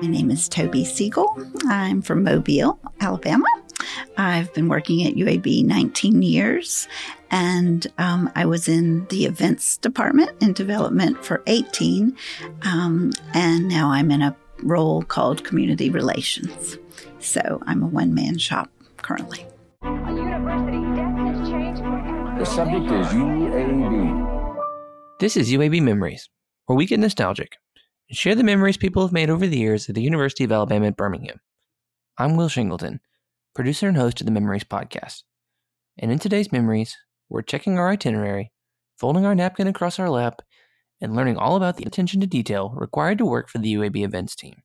My name is Toby Siegel. I'm from Mobile, Alabama. I've been working at UAB 19 years, and um, I was in the events department in development for 18, um, and now I'm in a role called community relations. So I'm a one man shop currently. The subject is UAB. This is UAB Memories, where we get nostalgic and share the memories people have made over the years at the University of Alabama at Birmingham. I'm Will Shingleton, producer and host of the Memories podcast. And in today's Memories, we're checking our itinerary, folding our napkin across our lap, and learning all about the attention to detail required to work for the UAB events team.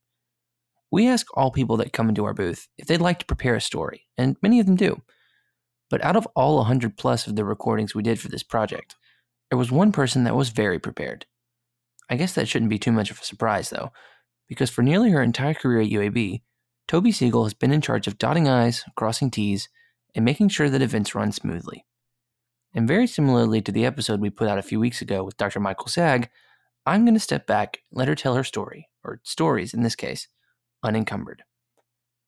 We ask all people that come into our booth if they'd like to prepare a story, and many of them do. But out of all 100 plus of the recordings we did for this project, there was one person that was very prepared. I guess that shouldn't be too much of a surprise, though, because for nearly her entire career at UAB, Toby Siegel has been in charge of dotting I's, crossing T's, and making sure that events run smoothly. And very similarly to the episode we put out a few weeks ago with Dr. Michael Saag, I'm going to step back and let her tell her story, or stories in this case, unencumbered.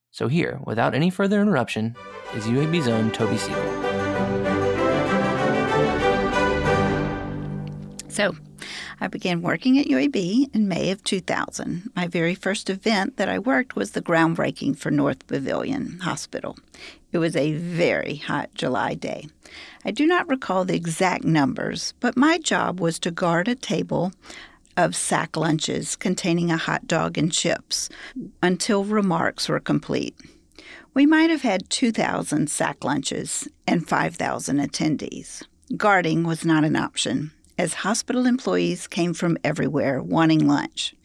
So, here, without any further interruption, is UAB's own Toby Siegel. So, I began working at UAB in May of 2000. My very first event that I worked was the groundbreaking for North Pavilion Hospital. It was a very hot July day. I do not recall the exact numbers, but my job was to guard a table of sack lunches containing a hot dog and chips until remarks were complete. We might have had 2,000 sack lunches and 5,000 attendees. Guarding was not an option, as hospital employees came from everywhere wanting lunch.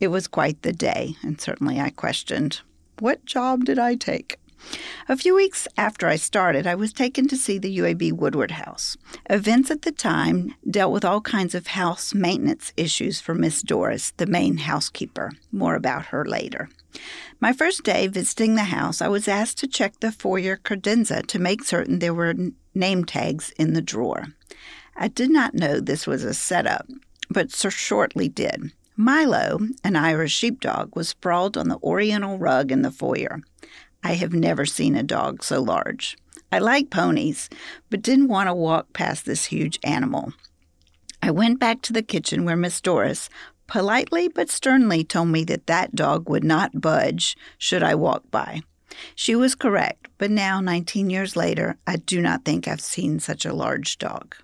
It was quite the day, and certainly I questioned, What job did I take? A few weeks after I started, I was taken to see the UAB Woodward House. Events at the time dealt with all kinds of house maintenance issues for Miss Doris, the main housekeeper. More about her later. My first day visiting the house, I was asked to check the foyer credenza to make certain there were name tags in the drawer. I did not know this was a setup, but so shortly did. Milo, an Irish sheepdog, was sprawled on the oriental rug in the foyer. I have never seen a dog so large. I like ponies, but didn't want to walk past this huge animal. I went back to the kitchen where Miss Doris politely but sternly told me that that dog would not budge should I walk by. She was correct, but now, 19 years later, I do not think I've seen such a large dog.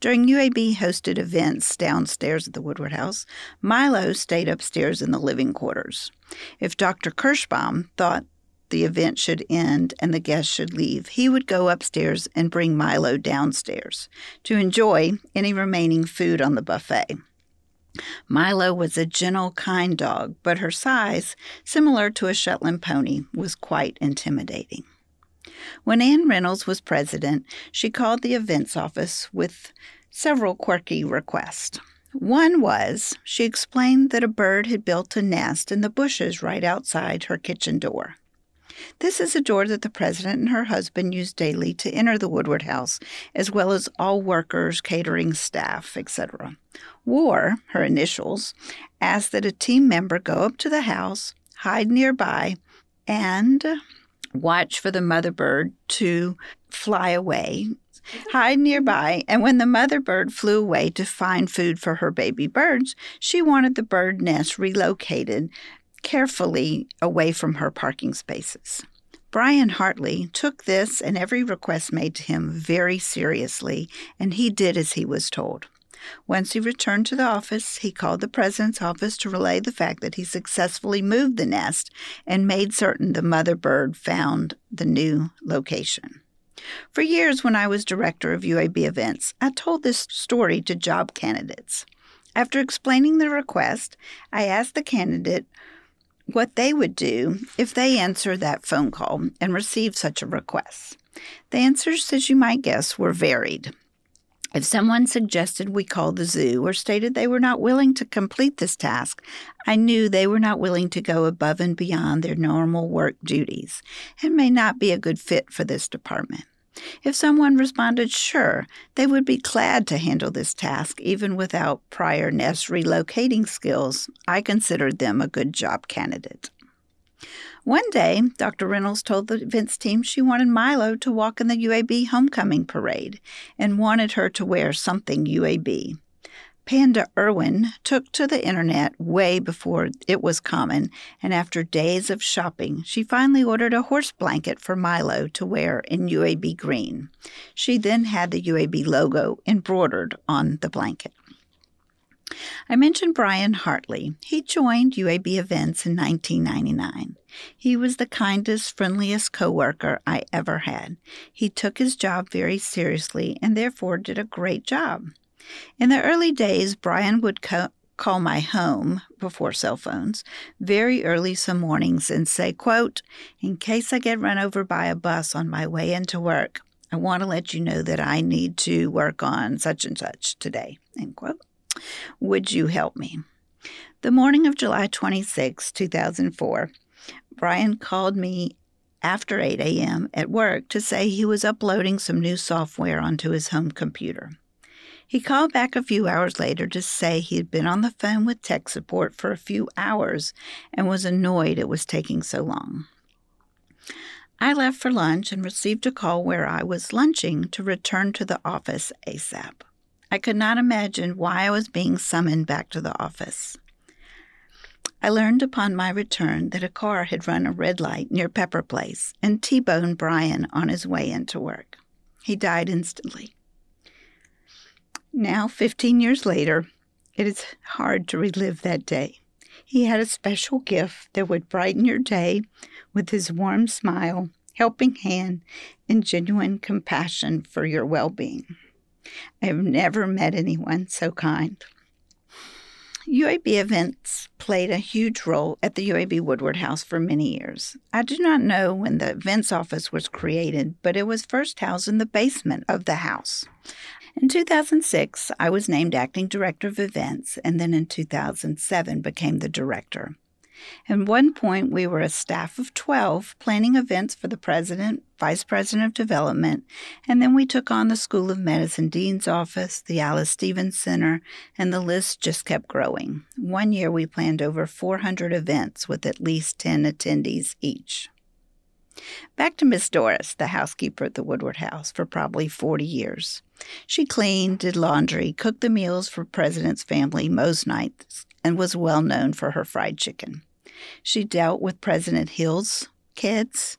During UAB hosted events downstairs at the Woodward House, Milo stayed upstairs in the living quarters. If Dr. Kirschbaum thought the event should end and the guests should leave, he would go upstairs and bring Milo downstairs to enjoy any remaining food on the buffet. Milo was a gentle, kind dog, but her size, similar to a Shetland pony, was quite intimidating. When Ann Reynolds was president, she called the events office with several quirky requests. One was she explained that a bird had built a nest in the bushes right outside her kitchen door. This is a door that the president and her husband use daily to enter the Woodward house, as well as all workers, catering staff, etc. War, her initials, asked that a team member go up to the house, hide nearby, and watch for the mother bird to fly away, hide nearby, and when the mother bird flew away to find food for her baby birds, she wanted the bird nest relocated carefully away from her parking spaces. Brian Hartley took this and every request made to him very seriously, and he did as he was told. Once he returned to the office, he called the president's office to relay the fact that he successfully moved the nest and made certain the mother bird found the new location. For years, when I was director of UAB events, I told this story to job candidates. After explaining the request, I asked the candidate what they would do if they answered that phone call and received such a request. The answers, as you might guess, were varied. If someone suggested we call the zoo or stated they were not willing to complete this task, I knew they were not willing to go above and beyond their normal work duties and may not be a good fit for this department. If someone responded sure, they would be glad to handle this task even without prior nest relocating skills. I considered them a good job candidate. One day, Dr. Reynolds told the events team she wanted Milo to walk in the UAB homecoming parade and wanted her to wear something UAB. Panda Irwin took to the internet way before it was common, and after days of shopping, she finally ordered a horse blanket for Milo to wear in UAB green. She then had the UAB logo embroidered on the blanket. I mentioned Brian Hartley. He joined UAB events in 1999. He was the kindest, friendliest coworker I ever had. He took his job very seriously and therefore did a great job. In the early days, Brian would co- call my home before cell phones very early some mornings and say, quote, in case I get run over by a bus on my way into work, I want to let you know that I need to work on such and such today, end quote. Would you help me? The morning of July 26, 2004, Brian called me after 8 a.m. at work to say he was uploading some new software onto his home computer. He called back a few hours later to say he had been on the phone with tech support for a few hours and was annoyed it was taking so long. I left for lunch and received a call where I was lunching to return to the office ASAP. I could not imagine why I was being summoned back to the office. I learned upon my return that a car had run a red light near Pepper Place and T boned Brian on his way into work. He died instantly. Now, 15 years later, it is hard to relive that day. He had a special gift that would brighten your day with his warm smile, helping hand, and genuine compassion for your well being. I have never met anyone so kind. UAB events played a huge role at the UAB Woodward House for many years. I do not know when the events office was created, but it was first housed in the basement of the house. In 2006, I was named acting director of events, and then in 2007 became the director. At one point, we were a staff of 12 planning events for the president, vice president of development, and then we took on the School of Medicine dean's office, the Alys Stephens Center, and the list just kept growing. One year, we planned over 400 events with at least 10 attendees each. Back to Miss Doris, the housekeeper at the Woodward House for probably 40 years. She cleaned, did laundry, cooked the meals for President's family most nights, and was well known for her fried chicken. She dealt with President Hill's kids,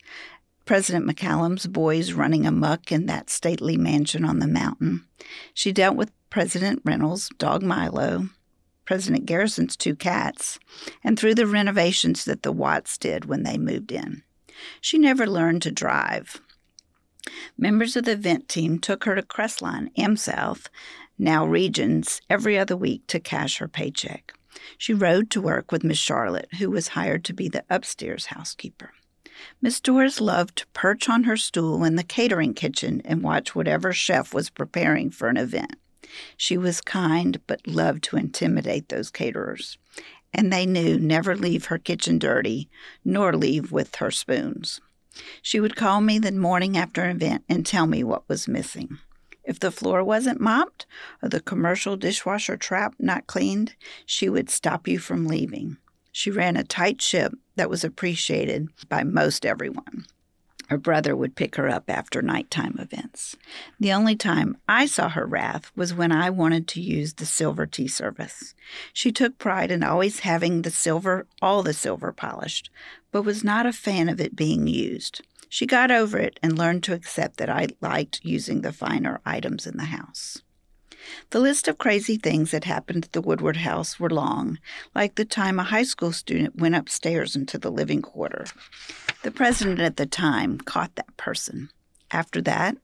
President McCallum's boys running amuck in that stately mansion on the mountain. She dealt with President Reynolds' dog Milo, President Garrison's two cats, and through the renovations that the Watts did when they moved in. She never learned to drive. Members of the event team took her to Crestline, AmSouth, now Regions, every other week to cash her paycheck. She rode to work with Miss Charlotte, who was hired to be the upstairs housekeeper. Miss Doris loved to perch on her stool in the catering kitchen and watch whatever chef was preparing for an event. She was kind, but loved to intimidate those caterers and they knew never leave her kitchen dirty, nor leave with her spoons. She would call me the morning after an event and tell me what was missing. If the floor wasn't mopped or the commercial dishwasher trap not cleaned, she would stop you from leaving. She ran a tight ship that was appreciated by most everyone. Her brother would pick her up after nighttime events. The only time I saw her wrath was when I wanted to use the silver tea service. She took pride in always having the silver, all the silver polished, but was not a fan of it being used. She got over it and learned to accept that I liked using the finer items in the house. The list of crazy things that happened at the Woodward house were long, like the time a high school student went upstairs into the living quarter. The president at the time caught that person. After that,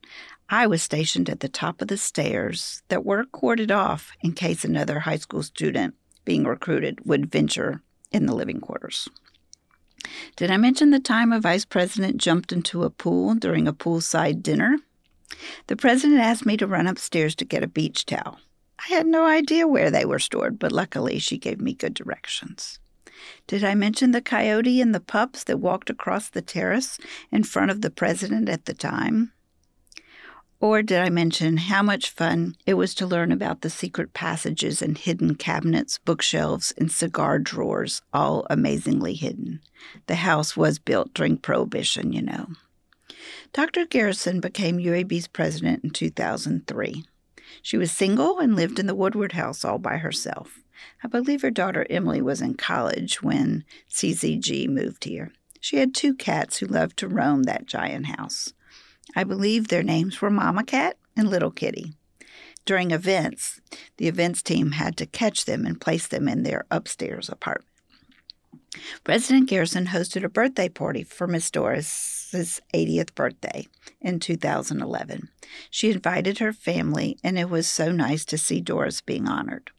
I was stationed at the top of the stairs that were corded off in case another high school student being recruited would venture in the living quarters. Did I mention the time a vice president jumped into a pool during a poolside dinner? The president asked me to run upstairs to get a beach towel. I had no idea where they were stored, but luckily she gave me good directions. Did I mention the coyote and the pups that walked across the terrace in front of the president at the time? Or did I mention how much fun it was to learn about the secret passages and hidden cabinets, bookshelves, and cigar drawers, all amazingly hidden? The house was built during Prohibition, you know. Dr. Garrison became UAB's president in 2003. She was single and lived in the Woodward house all by herself. I believe her daughter Emily was in college when CZG moved here. She had two cats who loved to roam that giant house. I believe their names were Mama Cat and Little Kitty. During events, the events team had to catch them and place them in their upstairs apartment. President Garrison hosted a birthday party for Miss Doris's 80th birthday in 2011. She invited her family, and it was so nice to see Doris being honored.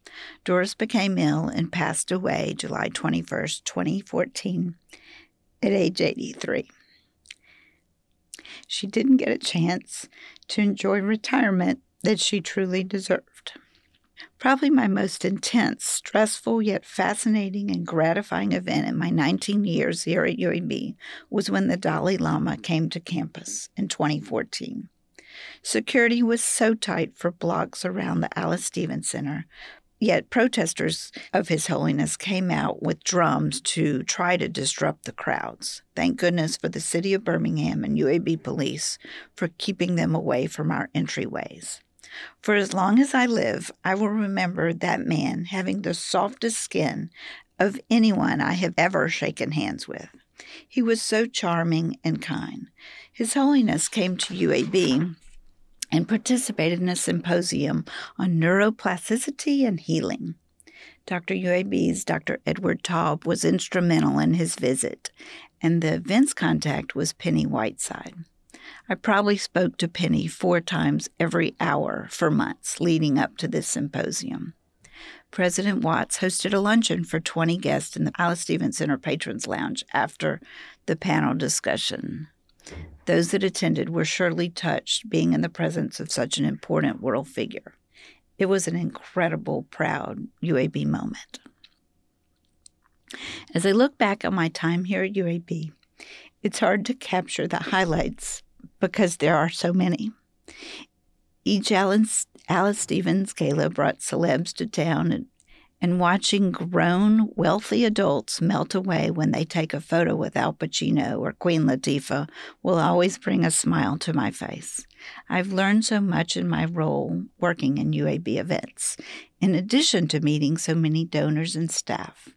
Doris became ill and passed away July 21st, 2014, at age 83. She didn't get a chance to enjoy retirement that she truly deserved. Probably my most intense, stressful, yet fascinating and gratifying event in my 19 years here at UAB was when the Dalai Lama came to campus in 2014. Security was so tight for blocks around the Alys Stephens Center, Yet protesters of His Holiness came out with drums to try to disrupt the crowds. Thank goodness for the city of Birmingham and UAB police for keeping them away from our entryways. For as long as I live, I will remember that man having the softest skin of anyone I have ever shaken hands with. He was so charming and kind. His Holiness came to UAB and participated in a symposium on neuroplasticity and healing. Dr. UAB's Dr. Edward Taub was instrumental in his visit, and the event's contact was Penny Whiteside. I probably spoke to Penny four times every hour for months leading up to this symposium. President Watts hosted a luncheon for 20 guests in the Alys Stephens Center Patrons Lounge after the panel discussion. Those that attended were surely touched being in the presence of such an important world figure. It was an incredible, proud UAB moment. As I look back on my time here at UAB, it's hard to capture the highlights because there are so many. Each Alys, Alys Stephens gala brought celebs to town and and watching grown, wealthy adults melt away when they take a photo with Al Pacino or Queen Latifah will always bring a smile to my face. I've learned so much in my role working in UAB events, in addition to meeting so many donors and staff.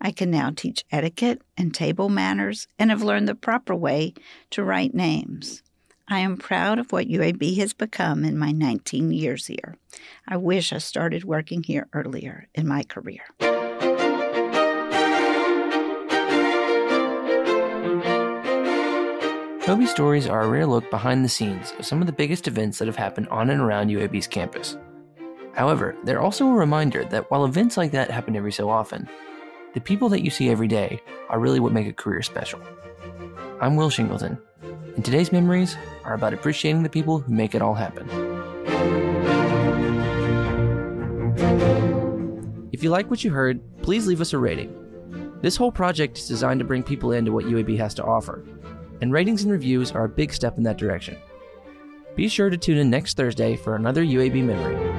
I can now teach etiquette and table manners and have learned the proper way to write names. I am proud of what UAB has become in my 19 years here. I wish I started working here earlier in my career. Toby Stories are a rare look behind the scenes of some of the biggest events that have happened on and around UAB's campus. However, they're also a reminder that while events like that happen every so often, the people that you see every day are really what make a career special. I'm Will Shingleton, and today's memories are about appreciating the people who make it all happen. If you like what you heard, please leave us a rating. This whole project is designed to bring people into what UAB has to offer, and ratings and reviews are a big step in that direction. Be sure to tune in next Thursday for another UAB memory.